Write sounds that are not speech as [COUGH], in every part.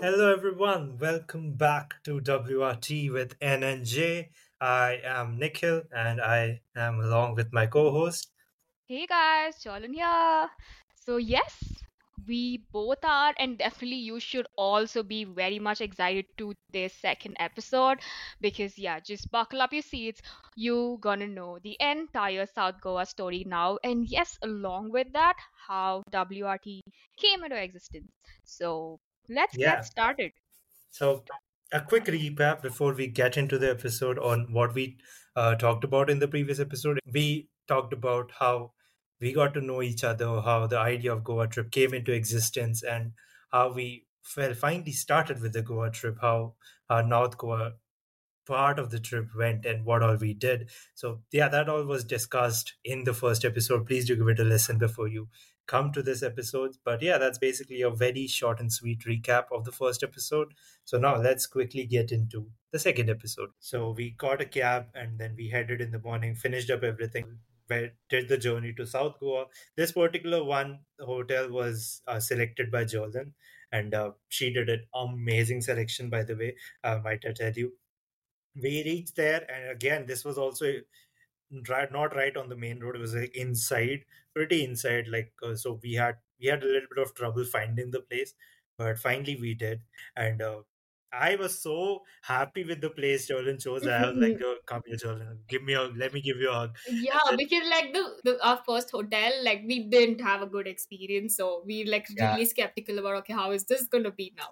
Hello, everyone. Welcome back to WRT with N I am Nikhil, and I am along with my co-host. Hey guys, Jolin here. So yes, we both are, and definitely you should also be very much excited to this second episode because yeah, just buckle up your seats. You gonna know the entire South Goa story now, and yes, along with that, how WRT came into existence. So let's get started. So, a quick recap before we get into the episode on what we uh, talked about in the previous episode. We talked about how we got to know each other, how the idea of Goa trip came into existence, and how we well, finally started with the Goa trip, how our North Goa part of the trip went and what all we did. So yeah, that all was discussed in the first episode. Please do give it a listen before you come to this episode. But yeah, that's basically a very short and sweet recap of the first episode. So now let's quickly get into the second episode. So we got a cab and then we headed in the morning, finished up everything. Did the journey to South Goa? This particular one hotel was uh, selected by Jordan, and uh, she did an amazing selection. By the way, uh, might I tell you? we reached there and again this was also not right on the main road it was like inside pretty inside like uh, so we had we had a little bit of trouble finding the place but finally we did and uh, I was so happy with the place Jolin chose. I was like, oh, "Come here, Jolin. Give me a, let me give you a hug." Yeah, then, because like the, the our first hotel, like we didn't have a good experience, so we like yeah, really skeptical about okay, how is this gonna be now?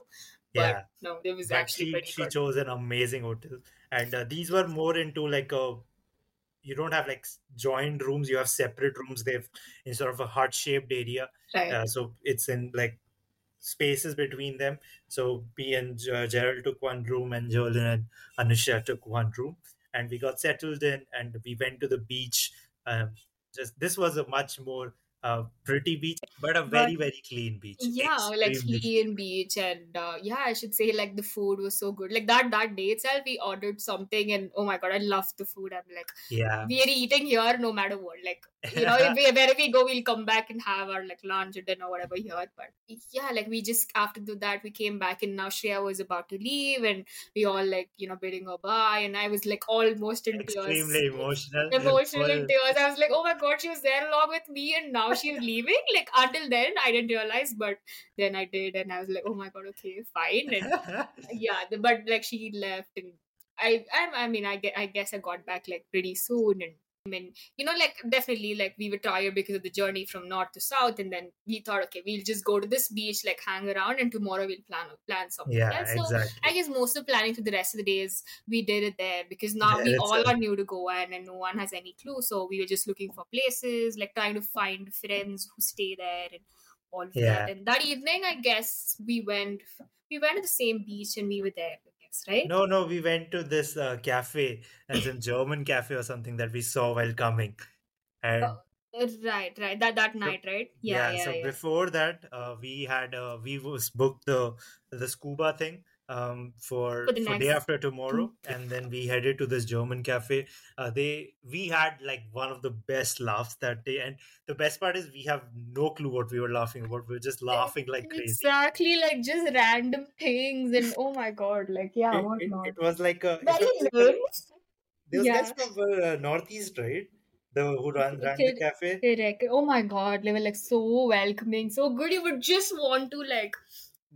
But yeah. no, it was But actually she pretty she good. chose an amazing hotel, and uh, these were more into like a you don't have like joined rooms you have separate rooms. They've in sort of a heart shaped area. Right. uh, so it's in like spaces between them. So me and Ger- gerald took one room and jolene and anusha took one room. And we got settled in and we went to the beach. Um, just this was a much more uh, pretty beach but a But very very clean beach yeah, like extremely clean beach and uh, yeah, I should say like the food was so good. Like that that day itself, we ordered something and oh my god, I loved the food. I'm like, yeah we are eating here no matter what. Like you know, if [LAUGHS] we, wherever we go, we'll come back and have our like lunch or dinner, or whatever here. But yeah, like we just after that, we came back and now Shreya was about to leave and we all like you know bidding her bye, and I was like almost in tears extremely emotional emotional in tears. I was like, oh my god, she was there along with me, and now she's leaving. Like until then, I didn't realize, but then I did, and I was like, oh my god, okay, fine, and [LAUGHS] yeah, the, but like she left, and I, I, I mean, I get, I guess I got back like pretty soon, and Mean, you know, like definitely, like we were tired because of the journey from north to south, and then we thought, okay, we'll just go to this beach, like hang around, and tomorrow we'll plan plan something yeah else. So I guess most of planning for the rest of the days we did it there because now there we all are new to Goa and, and no one has any clue. So we were just looking for places, like trying to find friends who stay there and all of that. And that evening, I guess we went we went to the same beach and we were there. Guess, right? No, no, we went to this uh, cafe, as in German cafe or something that we saw while coming. And Uh, right, right. That that so night, right? Yeah, yeah, yeah, so yeah. before that, uh, we had uh, we was booked the the scuba thing um For for for day after tomorrow, and then we headed to this German cafe. Uh, they we had like one of the best laughs that day, and the best part is we have no clue what we were laughing about. We were just laughing like crazy. Exactly, like just random things and oh my god, like yeah, It, what it, not? it was like a it Very was like a guys from uh, northeast, right? The who ran ran the cafe. Correct. Oh my god, they were like so welcoming, so good. You would just want to like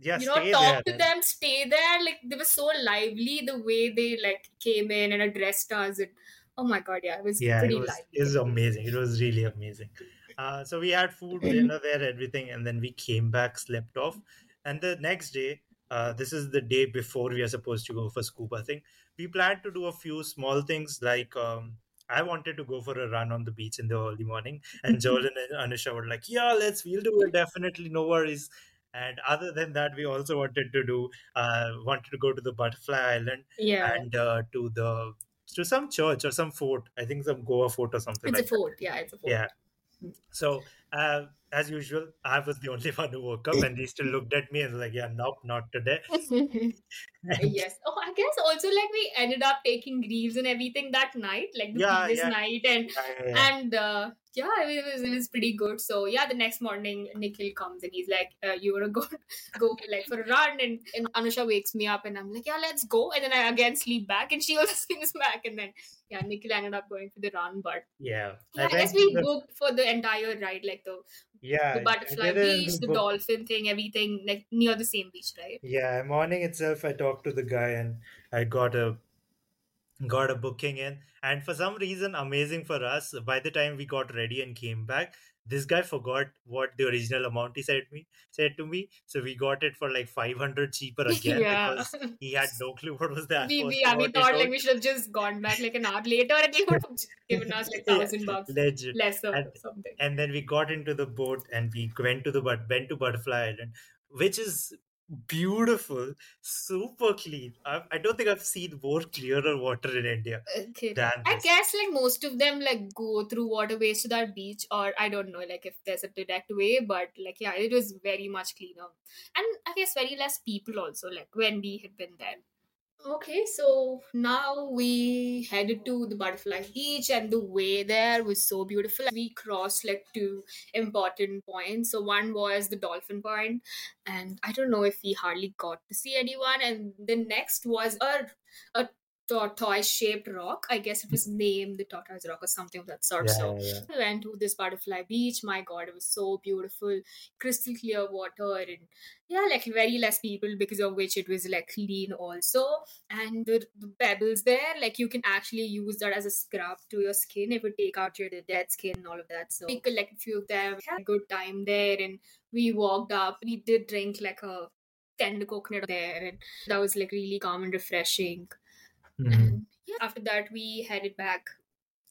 Yeah, you know talk there. to them, stay there. Like they were so lively the way they like came in and addressed us. And oh my god, yeah, it was yeah, it pretty was lively. it was amazing. It was really amazing. Uh, so we had food, [CLEARS THROAT] dinner there, everything, and then we came back, slept off, and the next day. Uh, this is the day before we are supposed to go for scuba thing. We planned to do a few small things like um, I wanted to go for a run on the beach in the early morning, and [LAUGHS] Joel and Anusha were like, "Yeah, let's, we'll do it definitely, no worries." And other than that, we also wanted to do, uh, wanted to go to the Butterfly Island Yeah, and uh, to the to some church or some fort. I think some Goa fort or something it's a like that. fort. Yeah, it's a fort. Yeah. So uh, as usual, I was the only [LAUGHS] one who woke up, and they still looked at me and was like, "Yeah, nope, not today." [LAUGHS] Yes. Oh, I guess also like we ended up taking greaves and everything that night, like the yeah, previous yeah, night, and yeah, and uh, yeah, it was, it was pretty good. So yeah, the next morning, Nikhil comes and he's like, uh, "You wanna go, [LAUGHS] go like for a run?" And, and Anusha wakes me up, and I'm like, "Yeah, let's go." And then I again sleep back, and she also sleeps back, and then yeah, Nikhil ended up going for the run. But Yeah, yeah, I guess we booked for the entire ride, like the yeah, the butterfly did it in beach, the dolphin thing, everything like near the same beach, right? Yeah, morning itself, I talked to the guy and I got a got a booking in. And for some reason, amazing for us, by the time we got ready and came back, this guy forgot what the original amount he said me said to me. So we got it for like five hundred cheaper [LAUGHS] again yeah. because he had no clue what was the [LAUGHS] we, we, yeah, we thought like we should have just gone back like an hour later and [LAUGHS] he would have given us like thousand bucks legit. lesser or And- something. and then we got into the boat and we went to the but went to Butterfly Island, which is beautiful, super clean. I, I don't think I've seen more clearer water in India Okay. I guess like most of them like go through waterways to that beach, or I don't know like if there's a direct way, but like yeah, it was very much cleaner, and I guess very less people also like when we had been there. Okay, so now we headed to the Butterfly Beach, and the way there was so beautiful. We crossed like two important points. So one was the Dolphin Point, and I don't know if we hardly got to see anyone. And the next was a a tortoise shaped rock. I guess it was named the Tortoise Rock or something of that sort. Yeah, So yeah, yeah. we went to this butterfly beach. My God, it was so beautiful, crystal clear water, and yeah, like very less people because of which it was like clean also. And the, the pebbles there, like you can actually use that as a scrub to your skin. It would take out your dead skin and all of that. So we collected a few of them, had a good time there, and we walked up. We did drink like a tender coconut there, and that was like really calm and refreshing. Mhm. And yeah, after that, we headed back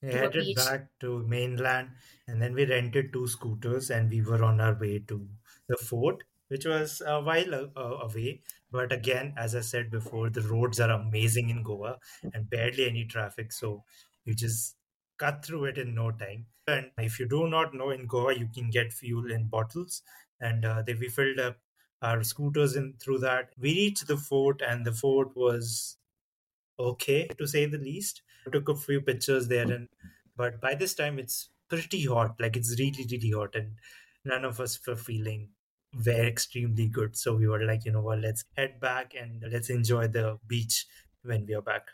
We to headed back to mainland and then we rented two scooters and we were on our way to the fort, which was a while a- a- away. But again, as I said before, the roads are amazing in Goa and barely any traffic. So you just cut through it in no time. And if you do not know, in Goa, you can get fuel in bottles. And uh, they, we filled up our scooters in through that. We reached the fort and the fort was okay to say the least. took a few pictures there and but by this time it's pretty hot like it's really really hot and none of us were feeling very extremely good. So we were like you know what? Let's head back and let's enjoy the beach when we are back.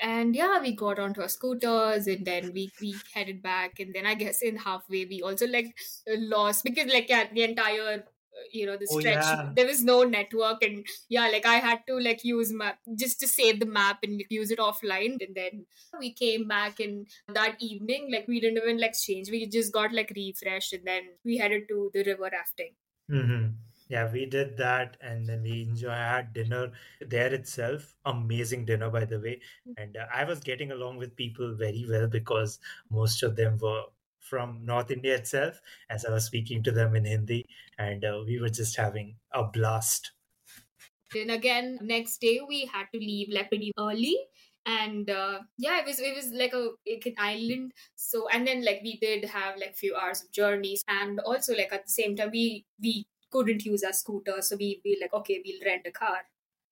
And yeah we got onto our scooters and then we we headed back. And then i guess in halfway we also like lost because like yeah the entire you know the Oh, stretch. yeah. there was no network and yeah like i had to like use map just to save the map and like, use it offline. And then we came back and that evening like we didn't even like change. We just got like refreshed and then we headed to the river rafting. Hmm yeah we did that and then we enjoy had dinner there itself. Amazing dinner by the way. And uh, i was getting along with people very well because most of them were from north india itself as i was speaking to them in hindi and uh, we were just having a blast. Then again next day we had to leave pretty early and uh, yeah it was it was like a like an island. So and then like we did have like few hours of journeys and also like at the same time we we couldn't use our scooter so we we like okay we'll rent a car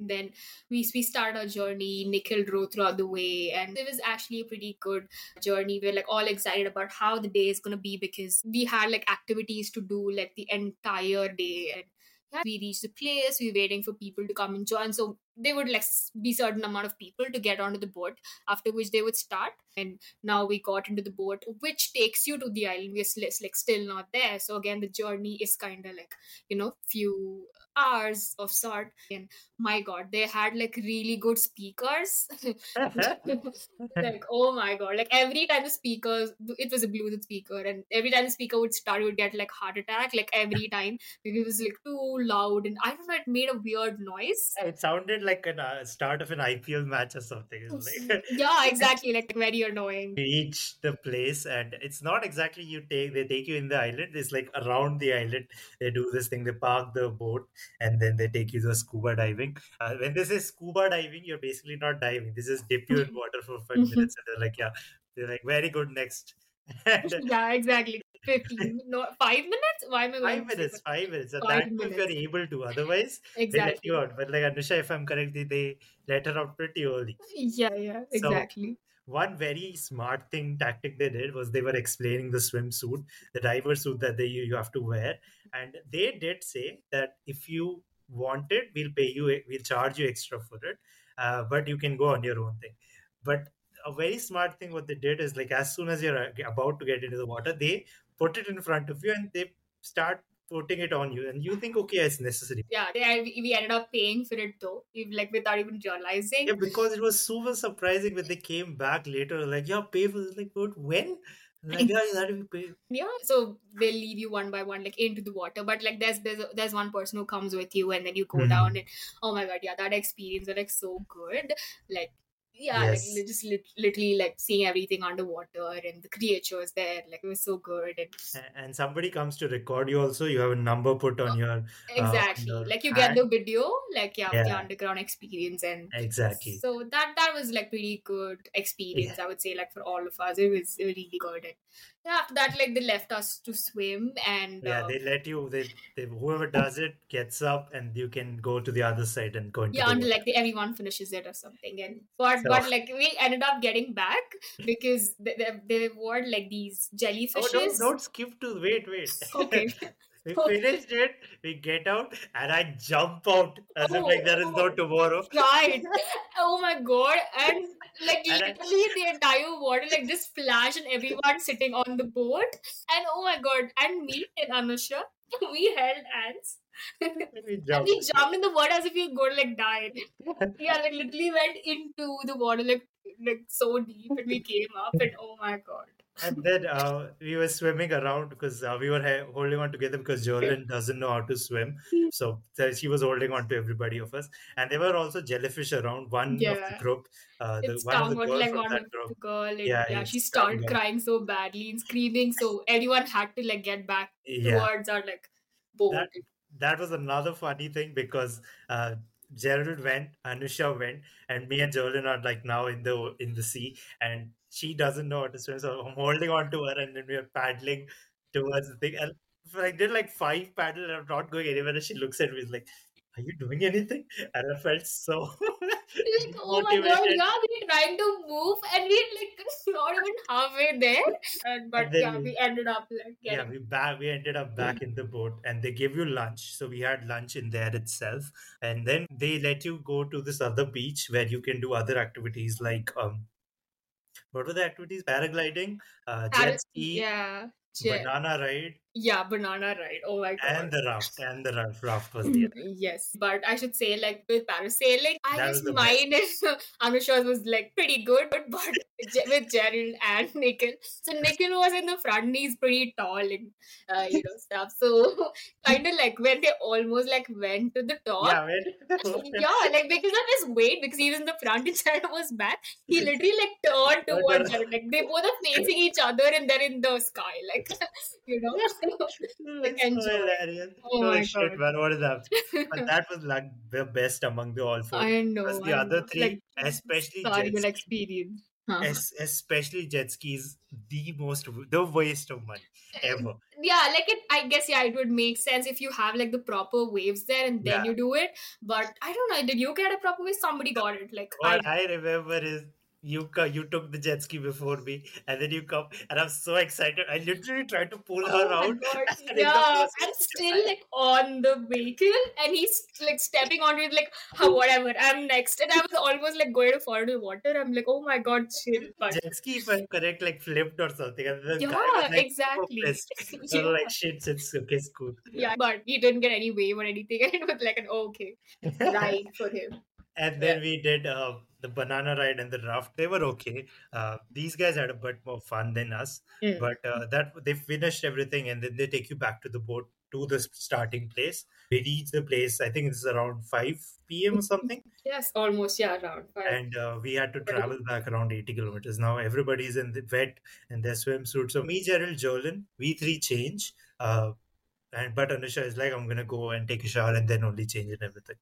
then we we started our journey nikhil drove throughout the way. And it was actually a pretty good journey. We're like all excited about how the day is going to be because we had like activities to do like the entire day. And yeah, we reached the place. We were waiting for people to come and join. So they would like be certain amount of people to get onto the boat after which they would start. And now we got into the boat which takes you to the island. We're still, like still not there. So again the journey is kind of like you know few hours of sort. And my god they had like really good speakers. [LAUGHS] [LAUGHS] Like oh my god. Like every time the speakers it was a bluetooth speaker. And every time the speaker would start you would get like heart attack like every [LAUGHS] time. Maybe it was like too loud. And i don't know it made a weird noise. It sounded like a uh, start of an ipl match or something [LAUGHS] like yeah exactly like very annoying. you reach the place and it's not exactly you take they take you in the island it's like around the island. They do this thing they park the boat and then they take you to scuba diving. Uh, when they say scuba diving you're basically not diving this is dip you in [LAUGHS] water for five minutes and they're like yeah. They're like very good next. [LAUGHS] Yeah exactly 15 no 5 minutes? Why am i five minutes five minutes. And Five that too if you're able to. Otherwise [LAUGHS] they let exactly. you out. But like anusha if i'm correct they, let her out pretty early. Yeah yeah. So- exactly. one very smart thing tactic they did was they were explaining the swimsuit, the diver suit that they you have to wear, and they did say that if you want it, we'll pay you, we'll charge you extra for it, uh, but you can go on your own thing. But a very smart thing what they did is like as soon as you're uh, about to get into the water, they put it in front of you and they start putting it on you, and you think okay, it's necessary. Yeah, they, we ended up paying for it though, like without even realizing. Yeah, because it was super surprising when they came back later, like yeah, pay for this. Like what? When? Like yeah, that we pay. Yeah, so they'll lead you one by one, like into the water. But like there's there's there's one person who comes with you, and then you go Mhm. down, and oh my god, yeah, that experience is like so good. Like yeah, Yes. like just lit- literally like seeing everything underwater and the creatures there, like it was so good. And And somebody comes to record you. Also, you have a number put on your exactly, your like you get the video, like yeah, of the underground experience, and exactly. so that that was like pretty good experience. I would say like for all of us, it was really good. And yeah, after that, like they left us to swim, and Yeah, uh, they let you. They, they whoever does it gets up, and you can go to the other side and go into yeah the until like the, everyone finishes it or something and but So- but like we ended up getting back because they, they, they were like these Oh, jellyfishes don't, don't skip to wait, wait. okay [LAUGHS] we Okay. finished it. We get out, and I jump out as if like there is no Oh. tomorrow. right oh my god and like And I- literally the entire water like just splashed and everyone sitting on the boat and oh my god and me and anusha [LAUGHS] we held hands. [LAUGHS] We and jumped. we jumped in the water as if we were going to like die. [LAUGHS] Yeah like literally went into the water like like so deep and we came up and oh my god And then uh, we were swimming around because uh, we were ha- holding on together because Jolene doesn't know how to swim. So, so she was holding on to everybody of us. And there were also jellyfish around. One of the group, uh, the, it's one of the downward girls like from that group. the girl and Yeah, yeah, she started crying so badly and screaming so everyone had to like get back Yeah, towards our like boat That- that was another funny thing because uh, Gerald went, Anusha went, and me and Jolene are like now in the in the sea, and she doesn't know how to swim, so I'm holding on to her, and then we are paddling towards the thing, and I did like five paddle, and I'm not going anywhere, and she looks at me like, "Are you doing anything?" And I felt so [LAUGHS] like oh my god yeah we're trying to move and we're like [LAUGHS] not even halfway there and, but And yeah we- we ended up like Yeah, getting we back we ended up back in the boat and they give you lunch. So we had lunch in there itself. And then they let you go to this other beach where you can do other activities like um what were the activities? Paragliding, uh jet ski, yeah jet- banana ride, yeah banana ride oh my god [LAUGHS] and the raft. And the raft, raft was there. Yes, but I should say, like with parasailing, I That guess mine is Anusha's was like pretty good, but [LAUGHS] Je- with Gerald and [LAUGHS] Nikhil. So Nikhil was in the front, and he's pretty tall and uh, you know stuff. So kind of like when they almost like went to the top. Yeah, when Yeah, like because of his weight, because he was in the front and Jared was back, he literally like turned Turned towards. Jared. Like they both are facing each other and they're in the sky, like you know. It's so hilarious. Oh my shit, man, what is that? But that was like [LAUGHS] the best among the all four. I know. Because the I other know. three, like, especially jet experience. Huh. es- especially jet skis, the most, the waste of money eh, ever. Yeah, like it. I guess yeah, it would make sense if you have like the proper waves there and then Yeah. you do it. But I don't know. Did you get a proper wave? Somebody got it. Like I, I remember is you you took the jet ski before me, and then you come, and I'm so excited. I literally tried to pull her Oh my out. [LAUGHS] And yeah, I'm still like on the vehicle, and he's like stepping on it, like "Huh, whatever. I'm next, and I was almost like going to fall into the water. I'm like, oh my god, chill. But jet ski, if I'm correct, like flipped or something. Yeah, was like exactly. was [LAUGHS] Yeah. like, shit, it's okay, it's cool. Yeah, but he didn't get any wave or anything, [LAUGHS] and it was like an okay ride for him. And then we did uh, the banana ride and the raft. They were okay. Uh, these guys had a bit more fun than us, Mm. but uh, that they finished everything, and then they take you back to the boat to the starting place. We reach the place. I think it's around five p.m. or something, Yes, almost yeah, around five. and uh, we had to travel back around eighty kilometers. Now everybody's in the wet in their swimsuits. So me, Gerald, Jolin, we three change. Uh, and but Anusha is like, I'm gonna go and take a shower and then only change and everything.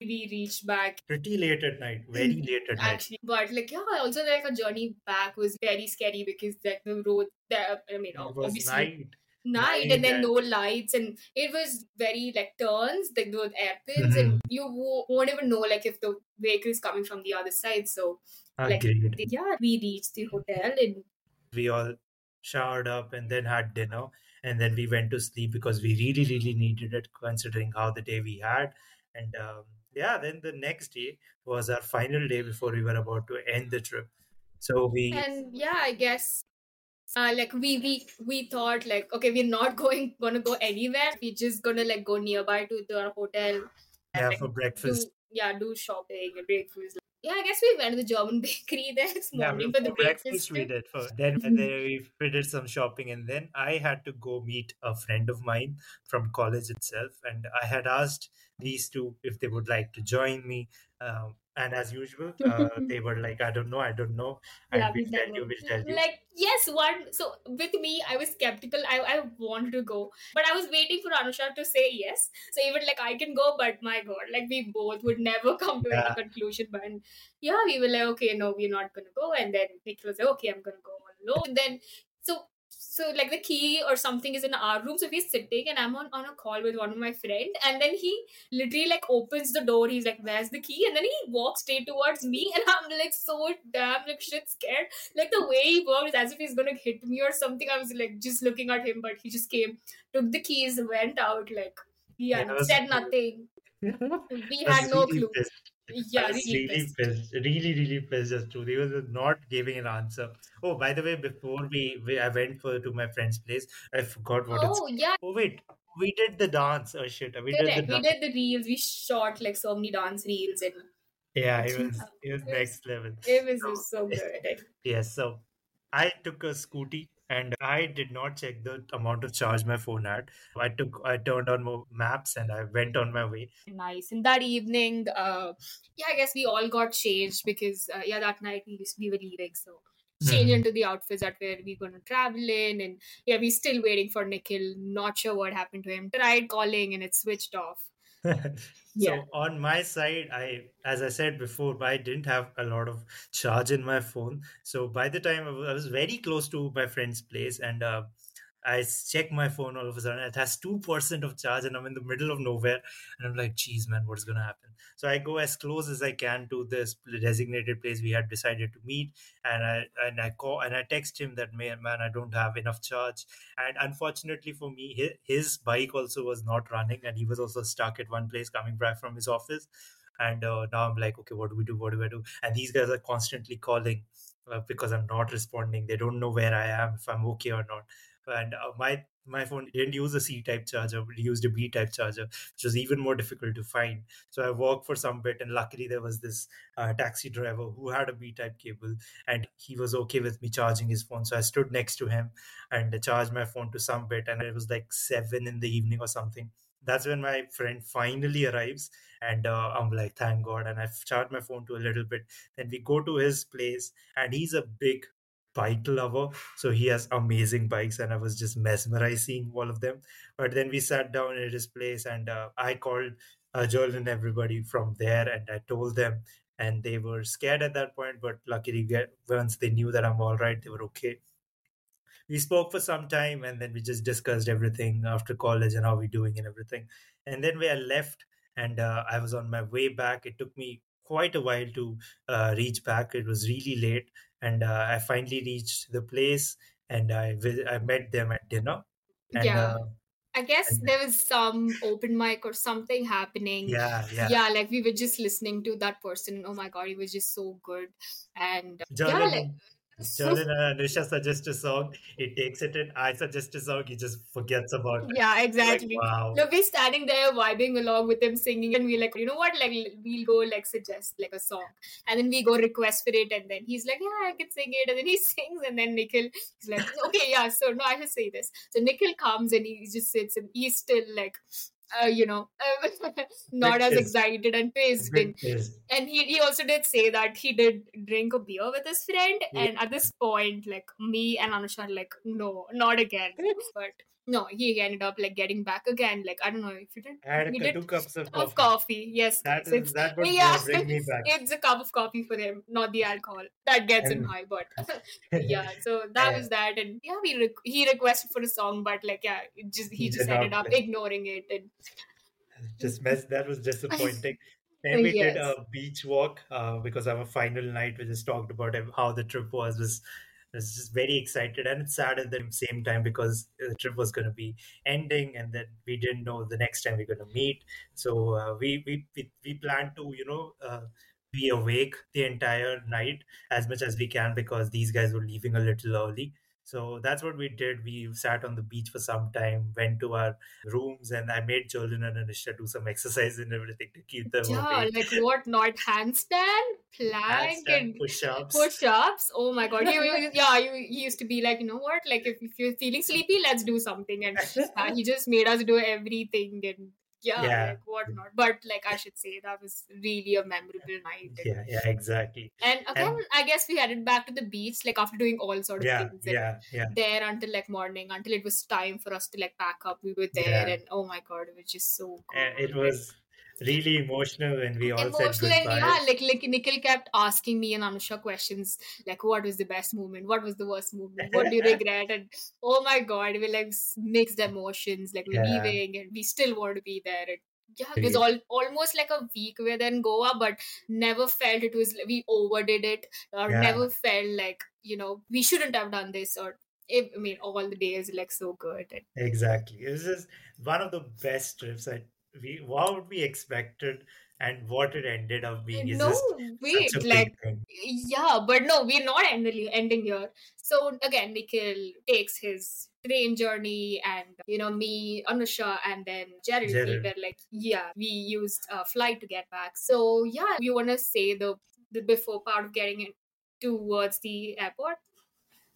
We reached back Pretty late at night, very late at night. actually but like yeah also like a journey back was very scary because like the road there i mean It was obviously night. night and then no lights and it was very like turns like those airpins Mhm. and you wo- won't even know like if the vehicle is coming from the other side so like Agreed. yeah we reached the hotel and we all showered up and then had dinner and then we went to sleep because we really really needed it considering how the day we had and um, yeah then the next day was our final day before we were about to end the trip. So we and yeah i guess uh, like we we we thought like okay we're not going gonna go anywhere. We're just gonna like go nearby to the hotel yeah like, for do breakfast. yeah do shopping and breakfast. Yeah i guess we went to the german [LAUGHS] bakery the next yeah, morning we- for the for breakfast we did for then [LAUGHS] and then we did some shopping and then i had to go meet a friend of mine from college itself. And i had asked these two if they would like to join me um, and as usual [LAUGHS] uh, they were like i don't know i don't know and yeah, we'll tell you we'll tell you Like yes, one. So with me, I was skeptical. I I wanted to go, but I was waiting for Anusha to say yes. So even like I can go, but my God, like we both would never [LAUGHS] come to Yeah. any conclusion. But yeah, we were like, okay, no, we're not gonna go. And then Nikhil was like, okay, I'm gonna go alone. And then so so like the key or something is in our room. So we're sitting and I'm on, on a call with one of my friend. And then he literally like opens the door. He's like, Where's the key? And then he walks straight towards me. And [LAUGHS] I'm like so damn like shit scared. Like the way he walked is as if he's gonna hit me or something. I was like just looking at him, but he just came, took the keys, went out, like yeah, Yeah, said nothing. [LAUGHS] We had no clue. Yeah, I was really really pissed. pissed. Really, really pissed. Just truth. He was not giving an answer. Oh, by the way, before we, we I went for to my friend's place, I forgot what it's. Oh yeah, Oh wait, we did the dance. Oh shit, we did the We dance. did the reels. We shot like so many dance reels, and Yeah, it was it was next level. it was So, just so good. Yes, so I took a scooty and I did not check the amount of charge my phone had. I took I turned on my maps and I went on my way. nice. And that evening, uh, yeah, I guess we all got changed because uh, yeah, that night we we were leaving, so change Mhm. into the outfits that where we gonna travel in, and yeah, we're still waiting for Nikhil. Not sure what happened to him. Tried calling and it switched off. [LAUGHS] so Yeah. on my side i as i said before i didn't have a lot of charge in my phone. So by the time i was, very close to my friend's place and uh, i check my phone all of a sudden. It has 2% of charge and i'm in the middle of nowhere. And i'm like geez man what's gonna happen so i go as close as i can to this designated place we had decided to meet and i and i call and i text him that man, man i don't have enough charge. And unfortunately for me his, bike also was not running and he was also stuck at one place coming back from his office. And uh, now i'm like okay what do we do? What do i do? And these guys are constantly calling uh, because i'm not responding. They don't know where i am if i'm okay or not. And uh, my my phone didn't use a C type charger, it used a B type charger, which was even more difficult to find. So I walked for some bit, and luckily there was this uh, taxi driver who had a B type cable, and he was okay with me charging his phone. So I stood next to him and charged my phone to some bit, and it was like seven in the evening or something. That's when my friend finally arrives, and uh, I'm like, thank God. And I've charged my phone to a little bit. Then we go to his place, and he's a big bike lover. So he has amazing bikes and i was just mesmerized seeing all of them. But then we sat down at his place and uh, i called uh, joel and everybody from there and i told them and they were scared at that point but luckily once they knew that i'm all right they were okay. We spoke for some time and then we just discussed everything after college and how we're doing and everything. And then we left and uh, i was on my way back. It took me quite a while to uh, reach back. It was really late and uh, i finally reached the place and i i met them at dinner and Yeah. uh, I guess and- there was some open mic or something happening. yeah yeah Yeah, like we were just listening to that person. Oh my god, he was just so good. And yeah, Jolin, like Jolin and Anisha suggest a song. He takes it in. I suggest a song. He just forgets about it. yeah, Like, exactly. wow. Look, we're standing there vibing along with him singing, and we're like, you know what? Like, we'll go like suggest like a song, and then we go request for it, and then he's like, yeah, I can sing it, and then he [LAUGHS] sings, and then Nikhil is like, okay, yeah, so no, I should say this. So Nikhil comes and he just sits, and he's still like, uh, you know, [LAUGHS] not as excited and pissed, and and he, he also did say that he did drink a beer with his friend Yeah. and at this point like me and anusha like no not again. But no, he ended up like getting back again. Like I don't know if you did. I had a, did two cups of of coffee. coffee. Yes, That. It's that would yeah, bring me [LAUGHS] back. it's a cup of coffee for him, not the alcohol that gets him high. But [LAUGHS] [LAUGHS] yeah, so that Yeah. was that, and yeah, we re- he requested for a song, but like yeah, it just he, He just ended up play. ignoring it, and just mess that was disappointing then we did a beach walk uh, because our final night we just talked about how the trip was was was just very excited and sad at the same time because the trip was going to be ending and then we didn't know the next time we're going to meet. So uh, we, we we we planned to you know uh, be awake the entire night as much as we can because these guys were leaving a little early so that's what we did. We sat on the beach for some time, went to our rooms, and I made Jolene and Anisha do some [LAUGHS] exercise and everything to keep them yeah, awake. like what not handstand, plank, Handstand and push-ups. push ups. Oh my god, he, [LAUGHS] he- yeah, he, he used to be like, you know what, like if, if you're feeling sleepy, let's do something, and uh, [LAUGHS] he just made us do everything and. Yeah, Yeah. like whatnot. But like I should say, that was really a memorable night. And, yeah, yeah, exactly. and again, I guess we headed back to the beach, like after doing all sort of Yeah, things. and yeah, yeah. There until like morning, until it was time for us to like pack up. We were there, Yeah. and oh my god, it was just so. And it was really emotional when we all said emotional and yeah like like Nikhil kept asking me and Anusha questions like what was the best moment what was the worst moment what do you [LAUGHS] regret and oh my god we like mixed emotions like we're Yeah. leaving and we still want to be there and yeah it was all almost like a week we were in Goa but never felt it was we overdid it or Yeah. never felt like you know we shouldn't have done this or if, I mean all the days like so good and Exactly. It was just one of the best trips. I we what we expected and what it ended up uh, being is no wait like. Yeah, but no, we're not ending ending here. So again, Nikhil takes his train journey, and you know me, Anusha, and then Jared. We Jared. were like, yeah, we used a flight to get back. So yeah, you want to say the the before part of getting it towards the airport?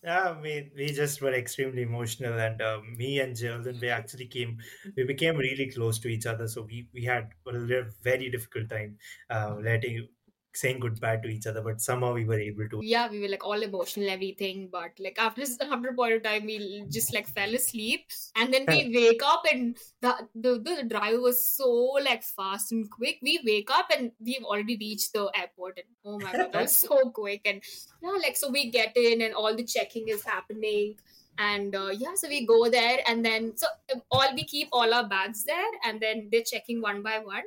Yeah, mean, we just were extremely emotional, and uh, me and Jilden, we actually came, we became really close to each other. So we we had a very difficult time uh, letting saying goodbye to each other, but somehow we were able to. Yeah, we were like all emotional, everything. But like after [LAUGHS] after a point of time, we just like fell asleep, and then we wake up, and the, the the driver was so like fast and quick. We wake up, and we've already reached the airport, and oh my god, that was [LAUGHS] so quick. And yeah, like so we get in, and all the checking is happening. And uh, yeah, so we go there, and then so all we keep all our bags there, and then they're checking one by one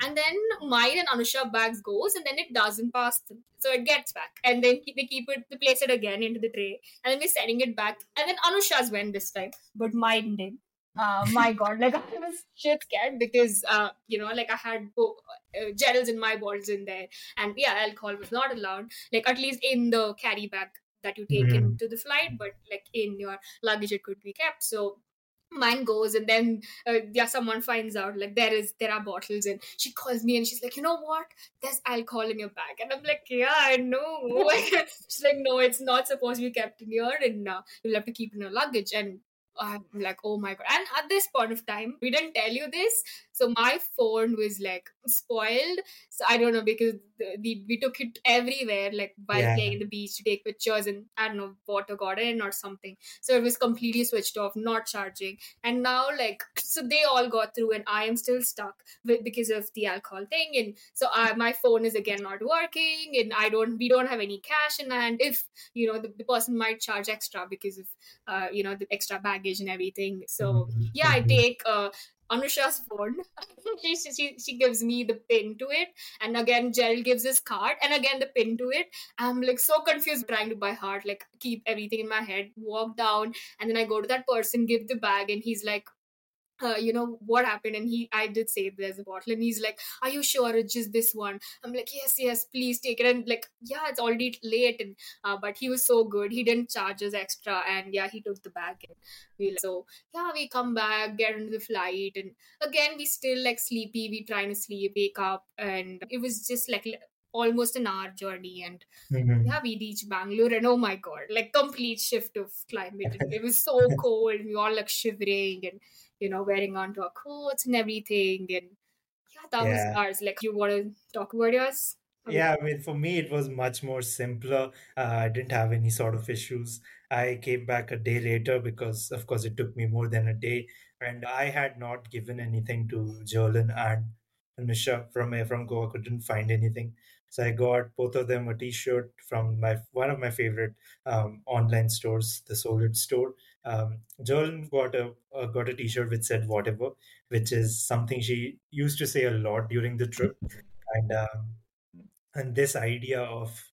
and then mine and Anusha bags goes and then it doesn't pass them. So it gets back. And then they keep it, they place it again into the tray. And then we're sending it back. And then Anusha's went this time, but mine didn't. Uh, my [LAUGHS] god, like I was shit scared because, uh, you know, like I had oh, uh, gels in my bottles in there. And yeah, alcohol was not allowed, like at least in the carry bag that you take Mhm. into the flight, but like in your luggage, it could be kept. So mine goes and then uh, yeah someone finds out like there is there are bottles and she calls me and she's like you know what? There's alcohol in your bag. And i'm like yeah i know. [LAUGHS] She's like no it's not supposed to be kept in here and uh, you'll have to keep in your luggage. And I'm like, oh my god. And at this point of time, we didn't tell you this. So my phone was like spoiled. So I don't know because the, the, we took it everywhere, like while Yeah. playing the beach to take pictures and I don't know, water got in or something. So it was completely switched off, not charging. And now, like, so they all got through, and I am still stuck with because of the alcohol thing. And so I, my phone is again not working, and I don't, we don't have any cash in hand. If you know, the, the person might charge extra because of, uh, you know, the extra baggage and everything. So Mhm, yeah, I mhm. take uh, Anusha's phone. [LAUGHS] she, she she gives me the pin to it, and again Gerald gives his card, and again the pin to it. I'm like so confused, trying to by heart, like keep everything in my head. Walk down, and then I go to that person, give the bag, and he's like. Uh, you know what happened and he i did say there's a bottle and he's like are you sure it's just this one? I'm like yes yes please take it and like yeah it's already late and uh, but he was so good he didn't charge us extra and yeah he took the bag and we like, so yeah we come back get into the flight and again we still like sleepy we trying to sleep wake up and it was just like almost an hour journey and Mhm. yeah we reached bangalore and oh my god like complete shift of climate. [LAUGHS] It was so cold we all like shivering and you know wearing onto our coats and everything and yeah that was ours like you want to talk about yours Yeah, I mean, for me, it was much more simpler. Uh, I didn't have any sort of issues. I came back a day later because, of course, it took me more than a day, and I had not given anything to Jolin and Misha from from Goa. Couldn't find anything, so I got both of them a T-shirt from my one of my favorite um, online stores, the Souled Store. Um, got a uh, got a T-shirt which said "whatever," which is something she used to say a lot during the trip, and um, and this idea of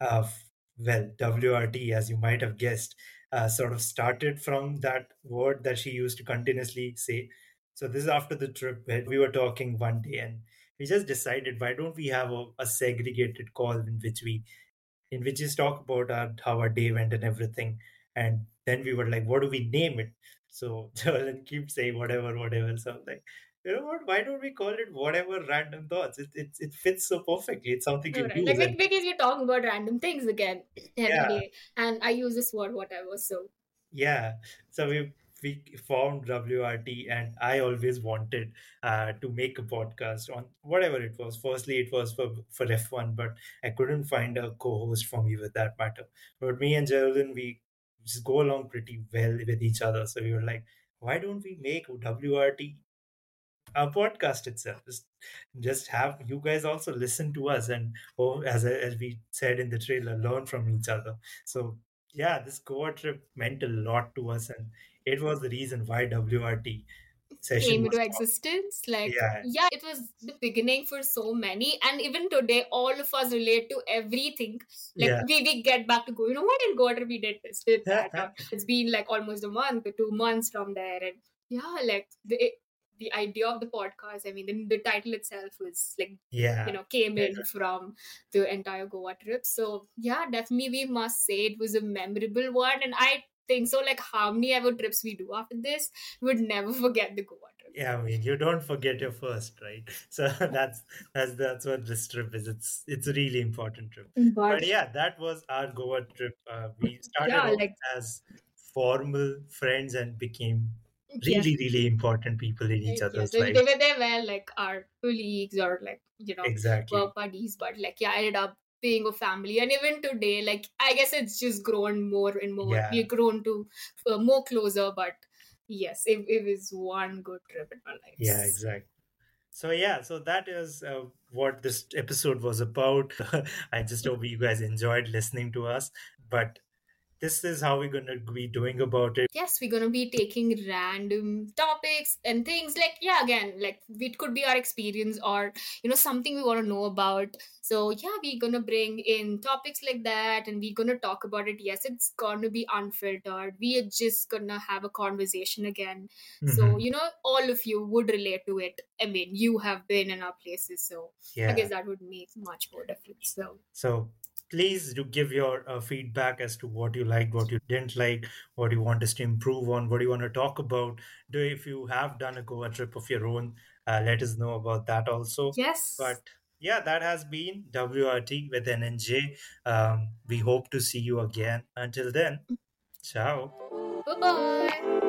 of well WRT, as you might have guessed, uh, sort of started from that word that she used to continuously say. So this is after the trip where we were talking one day, and we just decided why don't we have a, a segregated call in which we in which is talk about our, how our day went and everything. And then we were like, what do we name it? So [LAUGHS] Jolin keeps saying whatever, whatever. So I'm like, you know what? Why don't we call it whatever random thoughts? It it, it fits so perfectly. It's something you Alright, use. Like, and- because we're talking about random things again [LAUGHS] every Yeah. day, and I use this word whatever. So Yeah, so we we formed WRT, and I always wanted uh, to make a podcast on whatever it was. Firstly, it was for for F1, but I couldn't find a co-host for me with that matter. But me and Geraldine, we go along pretty well with each other. So we were like, why don't we make WRT a podcast itself? Just, just have you guys also listen to us, and oh, as as we said in the trailer, learn from each other. So yeah, this Goa trip meant a lot to us, and it was the reason why WRT came into existence. Like, Yeah. yeah, it was the beginning for so many, and even today, all of us relate to everything. Like, Yeah. we, we get back to go. You know what? In Goa, we did this, did that. it's been like almost a month or two months from there, and yeah, like the the idea of the podcast. I mean, the, the title itself was like Yeah, you know came in from the entire Goa trip. So yeah, definitely we must say it was a memorable one, and I think so. Like how many ever trips we do after this, we would never [LAUGHS] forget the Goa trip. yeah. I mean, you don't forget your first, right? [LAUGHS] So [LAUGHS] that's that's that's what this trip is. It's it's a really important trip. But yeah, that was our Goa trip. Uh, we started Yeah, like- as formal friends and became really, really important people in each other's so lives. they were there were like our colleagues or like you know Exactly. work buddies, but like yeah, I ended up being a family, and even today, like I guess it's just grown more and more. Yeah. We've grown to uh, more closer, but yes, it, it was one good trip in my life. Yeah, exactly. So yeah, so that is uh, what this episode was about. [LAUGHS] I just hope you guys enjoyed listening to us. But this is how we're gonna be doing about it. yes we're gonna be taking random topics and things like yeah again like it could be our experience or you know something we want to know about so yeah we're gonna bring in topics like that and we're gonna talk about it yes it's gonna be unfiltered we are just gonna have a conversation again so Mhm. you know all of you would relate to it i mean you have been in our places so yeah. i guess that would make much more difference so So please do give your uh, feedback as to what you liked, what you didn't like, what you want us to improve on, what you want to talk about. Do if you have done a Goa trip of your own, uh, let us know about that also. yes But yeah, that has been WRT with NNJ. Um, we hope to see you again. Until then, ciao. bye bye